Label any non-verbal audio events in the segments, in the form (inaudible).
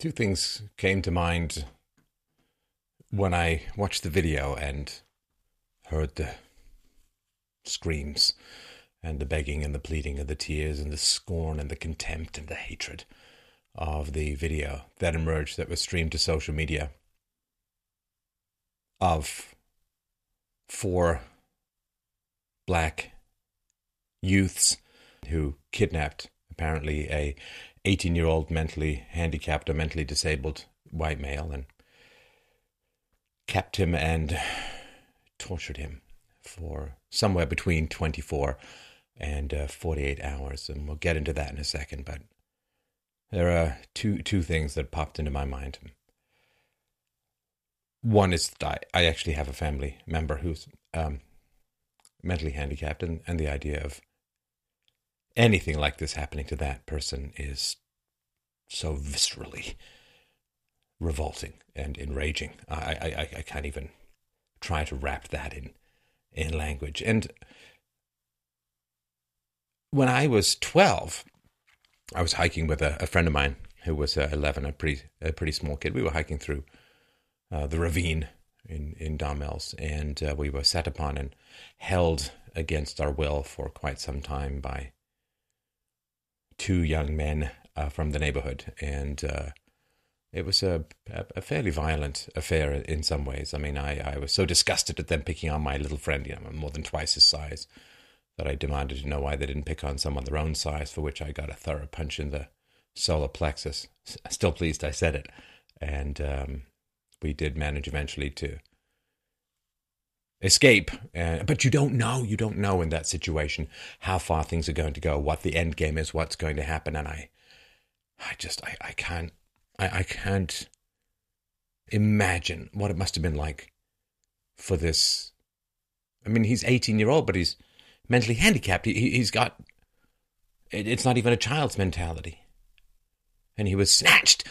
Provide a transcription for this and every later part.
Two things came to mind when I watched the video and heard the screams and the begging and the pleading and the tears and the scorn and the contempt and the hatred of the video that emerged that was streamed to social media of four black youths who kidnapped apparently a 18 year old mentally handicapped or mentally disabled white male and kept him and tortured him for somewhere between 24 and uh, 48 hours. And we'll get into that in a second. But there are two, two things that popped into my mind. One is that I, actually have a family member who's um, mentally handicapped, and, and the idea of anything like this happening to that person is so viscerally revolting and enraging. I, I, I can't even try to wrap that in in language. And when I was twelve, I was hiking with a, a friend of mine who was uh, eleven, a pretty a pretty small kid. We were hiking through uh, the ravine in in Don Mills, and uh, we were set upon and held against our will for quite some time by two young men uh, from the neighborhood, and uh, it was a, a fairly violent affair in some ways. I mean, I, I was so disgusted at them picking on my little friend, you know, more than twice his size, that I demanded to know why they didn't pick on someone their own size, for which I got a thorough punch in the solar plexus. Still pleased I said it. And um, we did manage eventually to escape. Uh, but you don't know. You don't know in that situation how far things are going to go, what the end game is, what's going to happen. And I, I just, I, I can't, I, I can't imagine what it must have been like for this. I mean, he's 18 year old, but he's mentally handicapped. He, he's got, it, it's not even a child's mentality. And he was snatched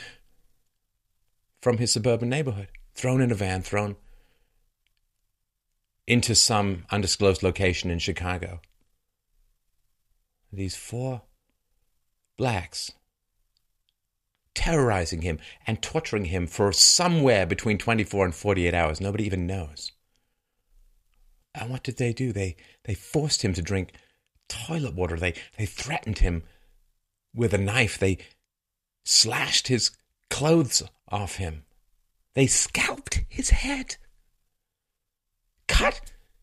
from his suburban neighborhood, thrown in a van, thrown into some undisclosed location in Chicago. These four blacks terrorizing him and torturing him for somewhere between 24 and 48 hours. Nobody even knows. And what did they do? They, they forced him to drink toilet water. They, they threatened him with a knife. They slashed his clothes off him. They scalped his head cut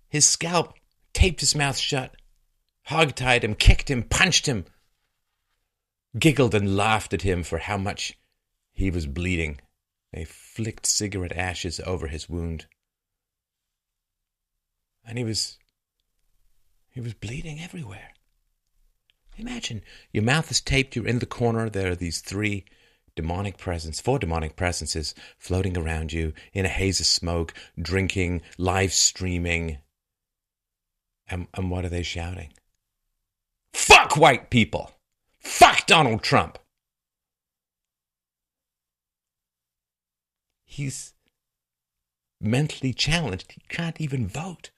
his scalp, taped his mouth shut, hog-tied him, kicked him, punched him, giggled and laughed at him for how much he was bleeding. They flicked cigarette ashes over his wound. And he was he was bleeding everywhere. Imagine your mouth is taped, you're in the corner, there are these three demonic presence, four demonic presences floating around you in a haze of smoke, drinking, live streaming. And, and what are they shouting? Fuck white people! Fuck Donald Trump! He's mentally challenged. He can't even vote.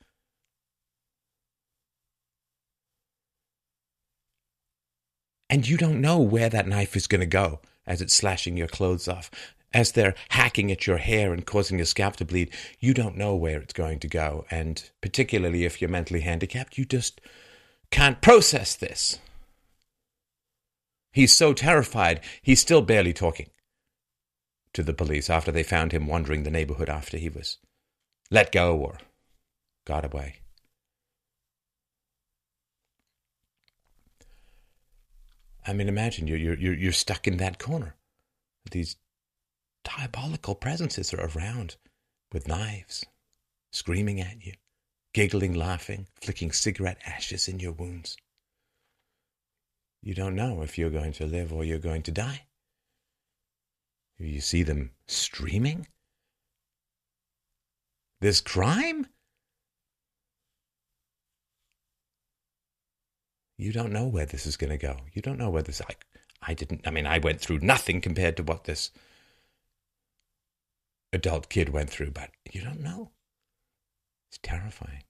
And you don't know where that knife is going to go as it's slashing your clothes off, as they're hacking at your hair and causing your scalp to bleed, you don't know where it's going to go. And particularly if you're mentally handicapped, you just can't process this. He's so terrified, he's still barely talking to the police after they found him wandering the neighborhood after he was let go or got away. I mean, imagine you're, you're, you're stuck in that corner. These diabolical presences are around with knives, screaming at you, giggling, laughing, flicking cigarette ashes in your wounds. You don't know if you're going to live or you're going to die. You see them streaming. This crime? You don't know where this is going to go. You don't know where this. I, I didn't. I mean, I went through nothing compared to what this adult kid went through, but you don't know. It's terrifying.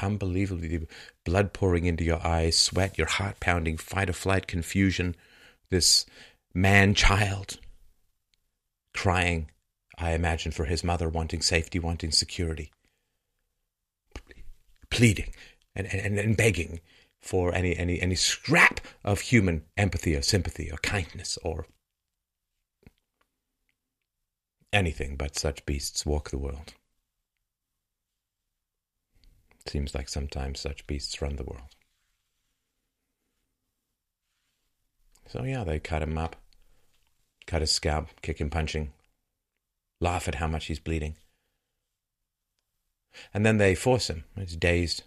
Unbelievably, blood pouring into your eyes, sweat, your heart pounding, fight or flight confusion. This man child crying, I imagine, for his mother, wanting safety, wanting security, pleading and, and, and begging for any, any, any scrap of human empathy or sympathy or kindness or anything but such beasts walk the world. Seems like sometimes such beasts run the world. So, yeah, they cut him up, cut his scalp, kick him punching, laugh at how much he's bleeding. And then they force him. He's dazed.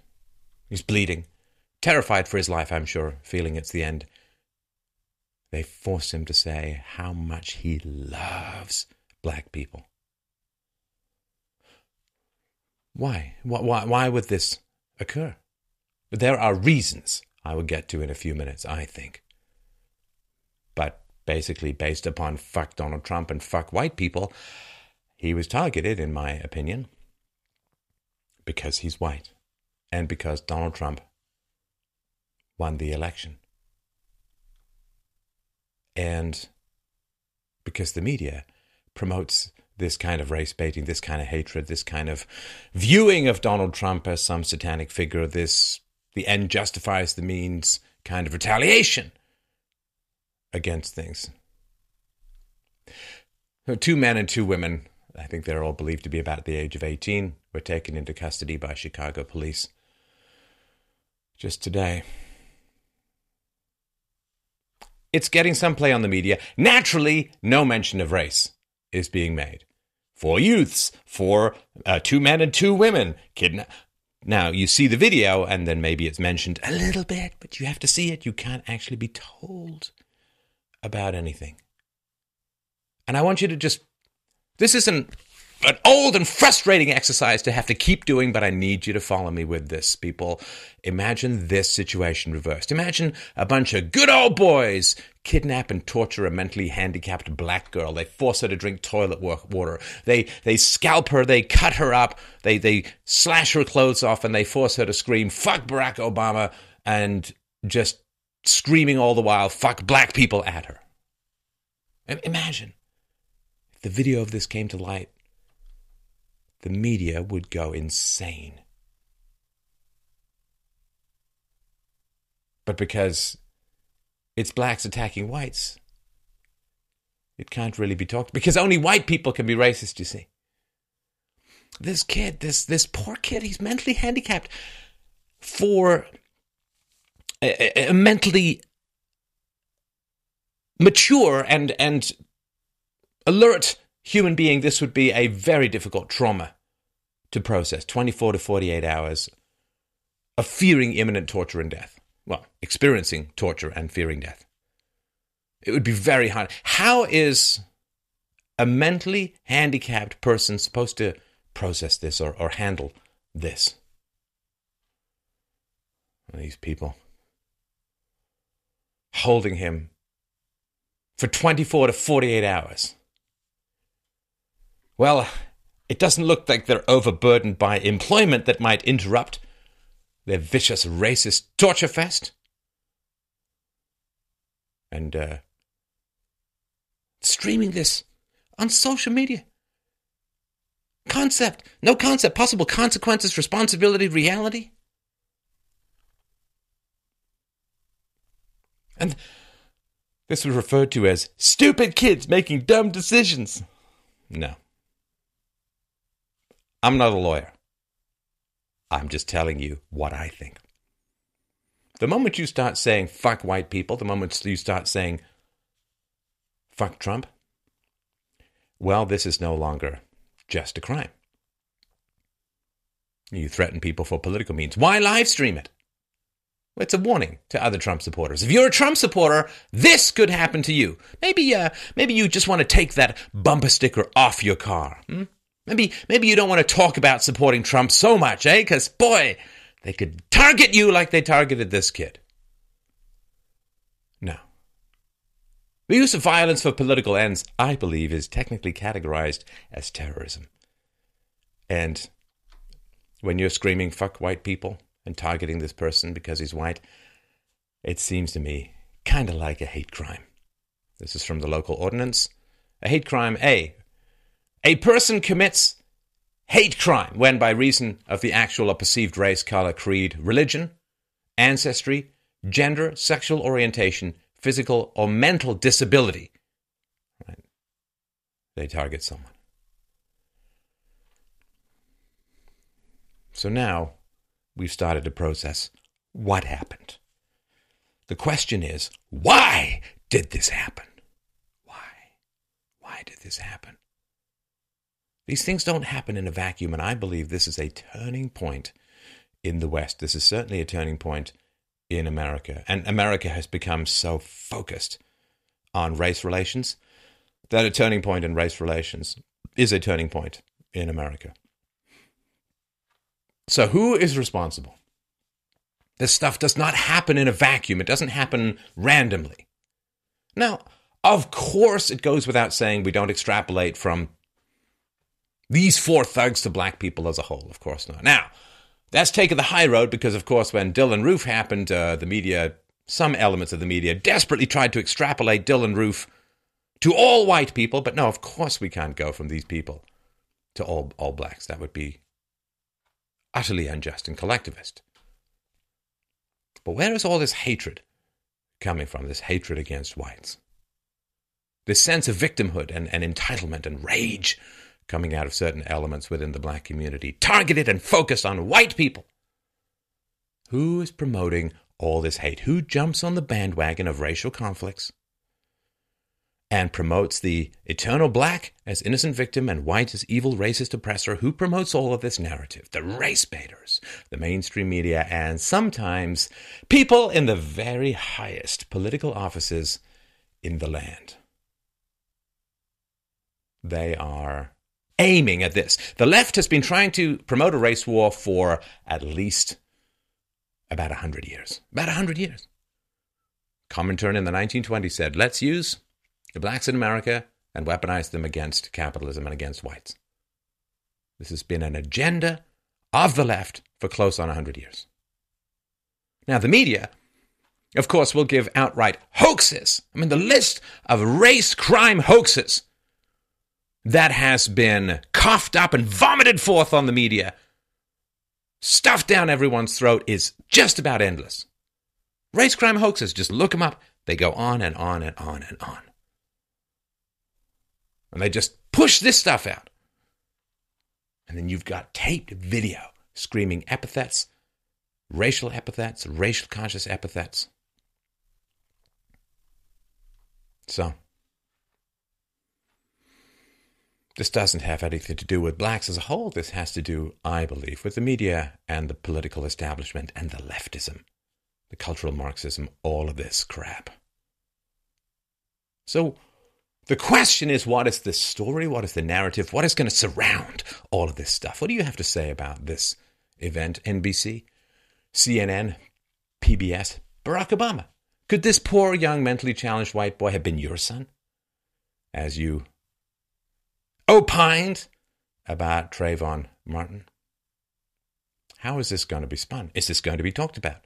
He's bleeding. Terrified for his life, I'm sure, feeling it's the end. They force him to say how much he loves black people. Why? Why, why would this occur? There are reasons I will get to in a few minutes, I think. But basically, based upon fuck Donald Trump and fuck white people, he was targeted, in my opinion, because he's white and because Donald Trump won the election. And because the media promotes this kind of race baiting, this kind of hatred, this kind of viewing of Donald Trump as some satanic figure, this the end justifies the means kind of retaliation against things. Two men and two women, I think they're all believed to be about the age of 18, were taken into custody by Chicago police just today. It's getting some play on the media. Naturally, no mention of race is being made. Four youths, for uh, two men and two women kidnapped. Now, you see the video, and then maybe it's mentioned a little bit, but you have to see it. You can't actually be told about anything. And I want you to just. This isn't an old and frustrating exercise to have to keep doing, but I need you to follow me with this, people. Imagine this situation reversed. Imagine a bunch of good old boys kidnap and torture a mentally handicapped black girl. They force her to drink toilet water. They they scalp her. They cut her up. They they slash her clothes off, and they force her to scream "fuck Barack Obama" and just screaming all the while "fuck black people" at her. Imagine if the video of this came to light the media would go insane. But because it's blacks attacking whites, it can't really be talked because only white people can be racist, you see. This kid, this this poor kid, he's mentally handicapped for a, a mentally mature and and alert human being, this would be a very difficult trauma to process 24 to 48 hours of fearing imminent torture and death. Well, experiencing torture and fearing death. It would be very hard. How is a mentally handicapped person supposed to process this or, or handle this? These people holding him for 24 to 48 hours. Well, it doesn't look like they're overburdened by employment that might interrupt their vicious racist torture fest. And uh, streaming this on social media. Concept, no concept, possible consequences, responsibility, reality. And this was referred to as stupid kids making dumb decisions. No. I'm not a lawyer. I'm just telling you what I think. The moment you start saying fuck white people, the moment you start saying fuck Trump, well, this is no longer just a crime. You threaten people for political means. Why live stream it? It's a warning to other Trump supporters. If you're a Trump supporter, this could happen to you. Maybe, uh, maybe you just want to take that bumper sticker off your car. Hmm? Maybe, maybe you don't want to talk about supporting Trump so much, eh? Because, boy, they could target you like they targeted this kid. No. The use of violence for political ends, I believe, is technically categorized as terrorism. And when you're screaming, fuck white people, and targeting this person because he's white, it seems to me kind of like a hate crime. This is from the local ordinance. A hate crime, A, A person commits hate crime when, by reason of the actual or perceived race, color, creed, religion, ancestry, gender, sexual orientation, physical or mental disability, right, they target someone. So now we've started to process what happened. The question is, why did this happen? Why? Why did this happen? These things don't happen in a vacuum, and I believe this is a turning point in the West. This is certainly a turning point in America. And America has become so focused on race relations that a turning point in race relations is a turning point in America. So, who is responsible? This stuff does not happen in a vacuum, it doesn't happen randomly. Now, of course, it goes without saying we don't extrapolate from these four thugs to black people as a whole. Of course not. Now, that's taken the high road because, of course, when Dylann Roof happened, uh, the media, some elements of the media, desperately tried to extrapolate Dylann Roof to all white people. But no, of course, we can't go from these people to all, all blacks. That would be utterly unjust and collectivist. But where is all this hatred coming from? This hatred against whites? This sense of victimhood and, and entitlement and rage coming out of certain elements within the black community, targeted and focused on white people. Who is promoting all this hate? Who jumps on the bandwagon of racial conflicts and promotes the eternal black as innocent victim and white as evil racist oppressor? Who promotes all of this narrative? The race baiters, the mainstream media, and sometimes people in the very highest political offices in the land. They are aiming at this. The left has been trying to promote a race war for at least about 100 years. About 100 years. Comintern in the 1920s said, let's use the blacks in America and weaponize them against capitalism and against whites. This has been an agenda of the left for close on 100 years. Now, the media, of course, will give outright hoaxes. I mean, the list of race crime hoaxes that has been coughed up and vomited forth on the media, stuffed down everyone's throat, is just about endless. Race crime hoaxes, just look them up. They go on and on and on and on. And they just push this stuff out. And then you've got taped video screaming epithets, racial epithets, racial conscious epithets. So, this doesn't have anything to do with blacks as a whole. This has to do, I believe, with the media and the political establishment and the leftism, the cultural Marxism, all of this crap. So the question is what is the story? What is the narrative? What is going to surround all of this stuff? What do you have to say about this event? NBC, CNN, PBS, Barack Obama. Could this poor young mentally challenged white boy have been your son? As you opined about Trayvon Martin. How is this going to be spun? Is this going to be talked about?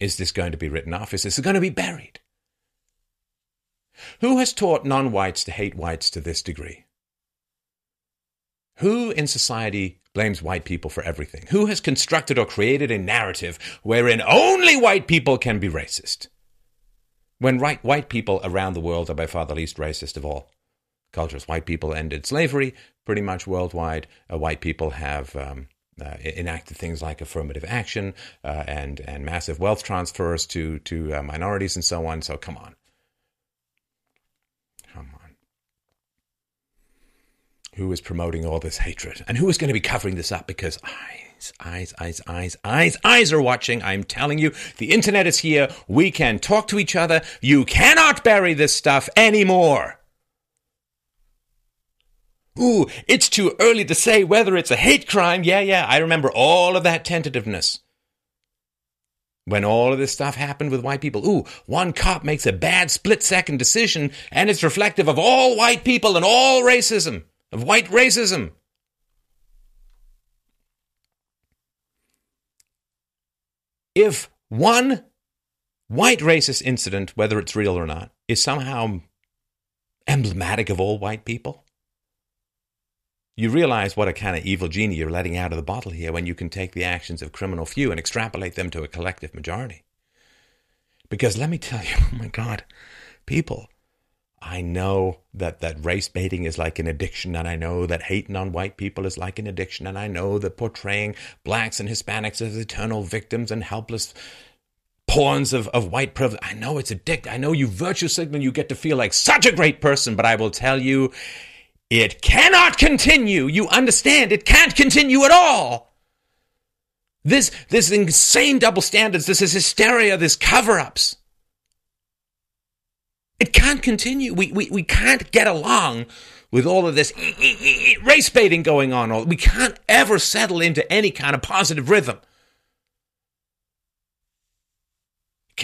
Is this going to be written off? Is this going to be buried? Who has taught non whites to hate whites to this degree? Who in society blames white people for everything? Who has constructed or created a narrative wherein only white people can be racist? When right, white people around the world are by far the least racist of all cultures. White people ended slavery pretty much worldwide. Uh, white people have um, uh, enacted things like affirmative action uh, and and massive wealth transfers to to uh, minorities and so on. So come on, come on. Who is promoting all this hatred and who is going to be covering this up? Because eyes, eyes, eyes, eyes, eyes, eyes are watching. I'm telling you, the internet is here. We can talk to each other. You cannot bury this stuff anymore. Ooh, it's too early to say whether it's a hate crime. Yeah, yeah, I remember all of that tentativeness. When all of this stuff happened with white people, ooh, one cop makes a bad split second decision and it's reflective of all white people and all racism, of white racism. If one white racist incident, whether it's real or not, is somehow emblematic of all white people, you realize what a kind of evil genie you're letting out of the bottle here when you can take the actions of criminal few and extrapolate them to a collective majority. Because let me tell you, (laughs) oh my God, people, I know that, that race baiting is like an addiction, and I know that hating on white people is like an addiction, and I know that portraying blacks and Hispanics as eternal victims and helpless pawns of, of white privilege. I know it's addictive. I know you virtue signal, you get to feel like such a great person, but I will tell you, it cannot continue. You understand? It can't continue at all. This, this insane double standards, this is hysteria, this cover ups. It can't continue. We, we, we can't get along with all of this (laughs) race baiting going on. All we can't ever settle into any kind of positive rhythm.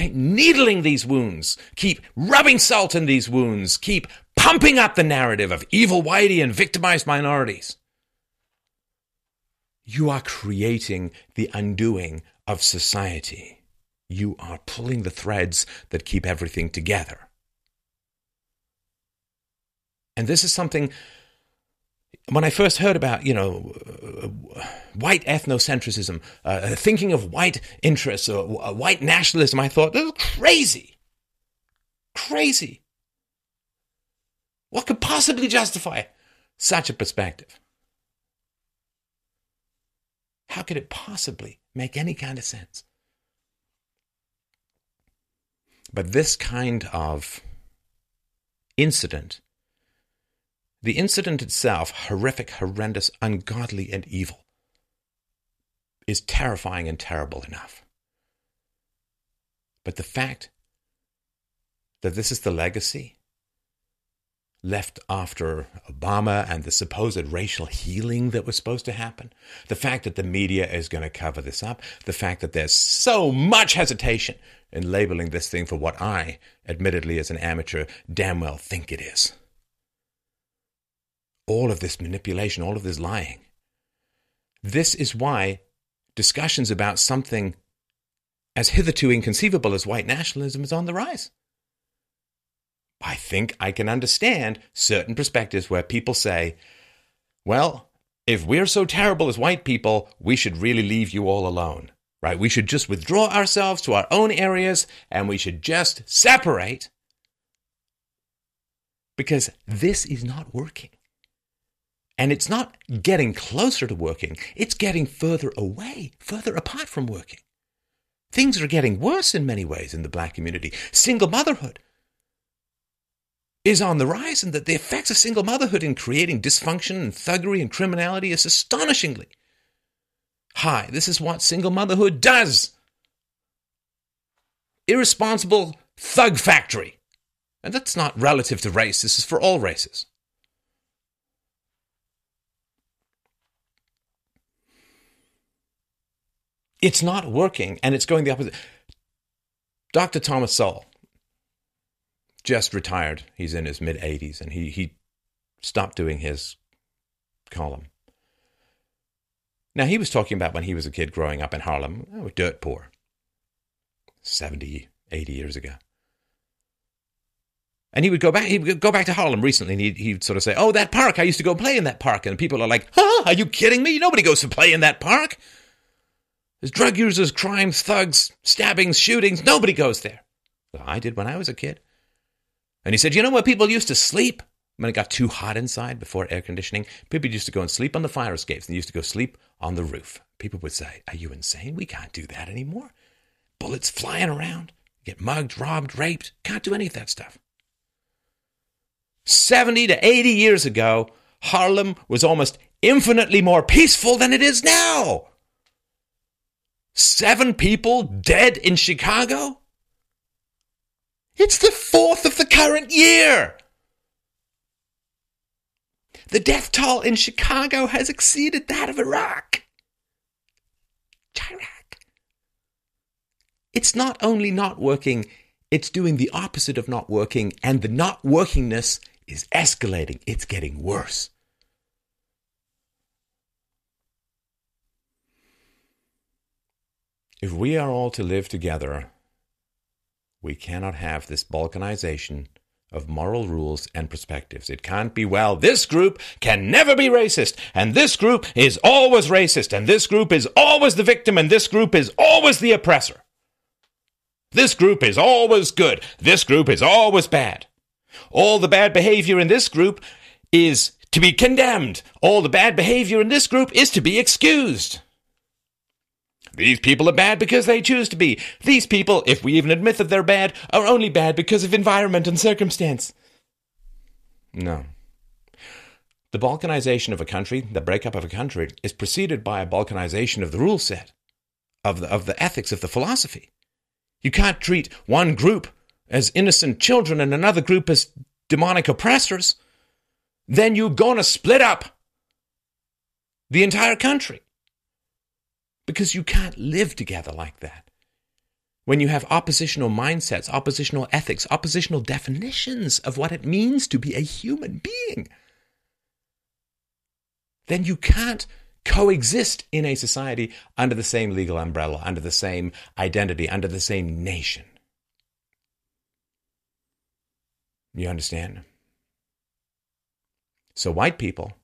Keep needling these wounds. Keep rubbing salt in these wounds. Keep pumping up the narrative of evil whitey and victimized minorities. You are creating the undoing of society. You are pulling the threads that keep everything together. And this is something when I first heard about, you know, uh, white ethnocentrism, uh, thinking of white interests or uh, white nationalism, I thought, this is crazy. Crazy. What could possibly justify such a perspective? How could it possibly make any kind of sense? But this kind of incident the incident itself, horrific, horrendous, ungodly, and evil, is terrifying and terrible enough. But the fact that this is the legacy left after Obama and the supposed racial healing that was supposed to happen, the fact that the media is going to cover this up, the fact that there's so much hesitation in labeling this thing for what I, admittedly as an amateur, damn well think it is all of this manipulation, all of this lying. This is why discussions about something as hitherto inconceivable as white nationalism is on the rise. I think I can understand certain perspectives where people say, well, if we're so terrible as white people, we should really leave you all alone, right? We should just withdraw ourselves to our own areas and we should just separate because this is not working. And it's not getting closer to working, it's getting further away, further apart from working. Things are getting worse in many ways in the black community. Single motherhood is on the rise, and that the effects of single motherhood in creating dysfunction and thuggery and criminality is astonishingly high. This is what single motherhood does. Irresponsible thug factory. And that's not relative to race, this is for all races. It's not working and it's going the opposite. Dr. Thomas Sowell just retired. He's in his mid 80s and he, he stopped doing his column. Now, he was talking about when he was a kid growing up in Harlem, oh, dirt poor, 70, 80 years ago. And he would go back. He would go back to Harlem recently, and he'd, he'd, sort of say, "Oh, that park! I used to go play in that park." And people are like, "Huh? Are you kidding me? Nobody goes to play in that park." There's drug users, crimes, thugs, stabbings, shootings. Nobody goes there. Well, I did when I was a kid. And he said, You know where people used to sleep? When it got too hot inside before air conditioning, people used to go and sleep on the fire escapes and used to go sleep on the roof. People would say, Are you insane? We can't do that anymore. Bullets flying around, get mugged, robbed, raped. Can't do any of that stuff. 70 to 80 years ago, Harlem was almost infinitely more peaceful than it is now. Seven people dead in Chicago? It's the fourth of the current year. The death toll in Chicago has exceeded that of Iraq. Iraq. It's not only not working, it's doing the opposite of not working, and the not workingness is escalating. It's getting worse. If we are all to live together, we cannot have this balkanization of moral rules and perspectives. It can't be, well, this group can never be racist, and this group is always racist, and this group is always the victim, and this group is always the oppressor. This group is always good, this group is always bad. All the bad behavior in this group is to be condemned. All the bad behavior in this group is to be excused. These people are bad because they choose to be. These people, if we even admit that they're bad, are only bad because of environment and circumstance. No. The balkanization of a country, the breakup of a country, is preceded by a balkanization of the rule set, of the, of the ethics, of the philosophy. You can't treat one group as innocent children and another group as demonic oppressors. Then you're going to split up the entire country because you can't live together like that. When you have oppositional mindsets, oppositional ethics, oppositional definitions of what it means to be a human being, then you can't coexist in a society under the same legal umbrella, under the same identity, under the same nation. You understand? So, white people,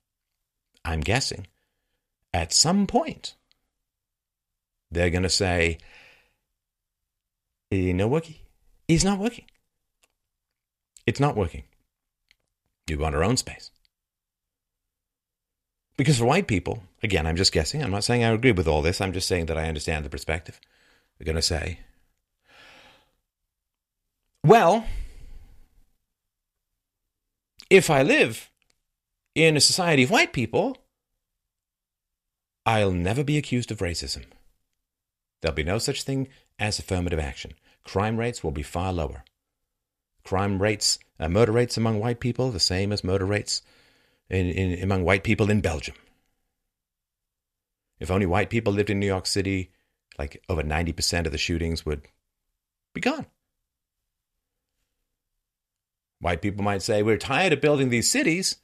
I'm guessing, at some point, they're going to say, "You know, working? He's not working. It's not working. You want our own space. Because for white people, again, I'm just guessing. I'm not saying I agree with all this. I'm just saying that I understand the perspective. They're going to say, well, if I live in a society of white people, I'll never be accused of racism. There'll be no such thing as affirmative action. Crime rates will be far lower. Crime rates, uh, murder rates among white people, the same as murder rates in, in, among white people in Belgium. If only white people lived in New York City, like over 90% of the shootings would be gone. White people might say, We're tired of building these cities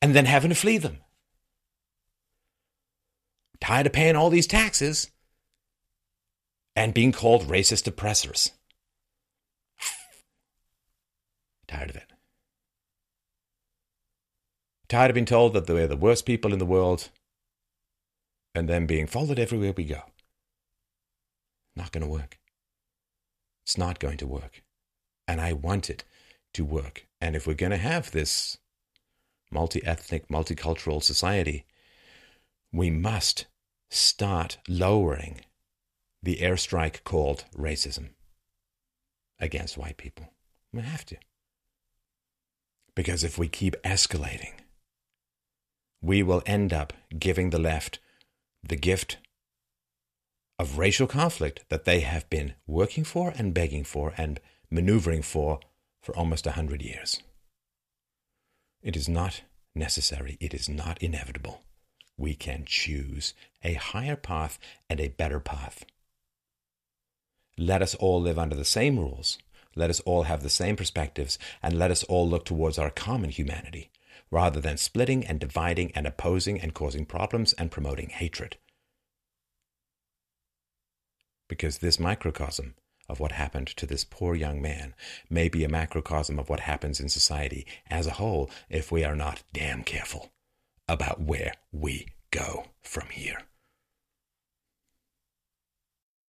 and then having to flee them. Tired of paying all these taxes and being called racist oppressors. (sighs) Tired of it. Tired of being told that we're the worst people in the world and then being followed everywhere we go. Not going to work. It's not going to work. And I want it to work. And if we're going to have this multi ethnic, multicultural society, we must start lowering the airstrike called racism against white people. We have to. Because if we keep escalating, we will end up giving the left the gift of racial conflict that they have been working for and begging for and maneuvering for for almost a hundred years. It is not necessary, it is not inevitable. We can choose a higher path and a better path. Let us all live under the same rules. Let us all have the same perspectives, and let us all look towards our common humanity, rather than splitting and dividing and opposing and causing problems and promoting hatred. Because this microcosm of what happened to this poor young man may be a macrocosm of what happens in society as a whole if we are not damn careful about where we go from here.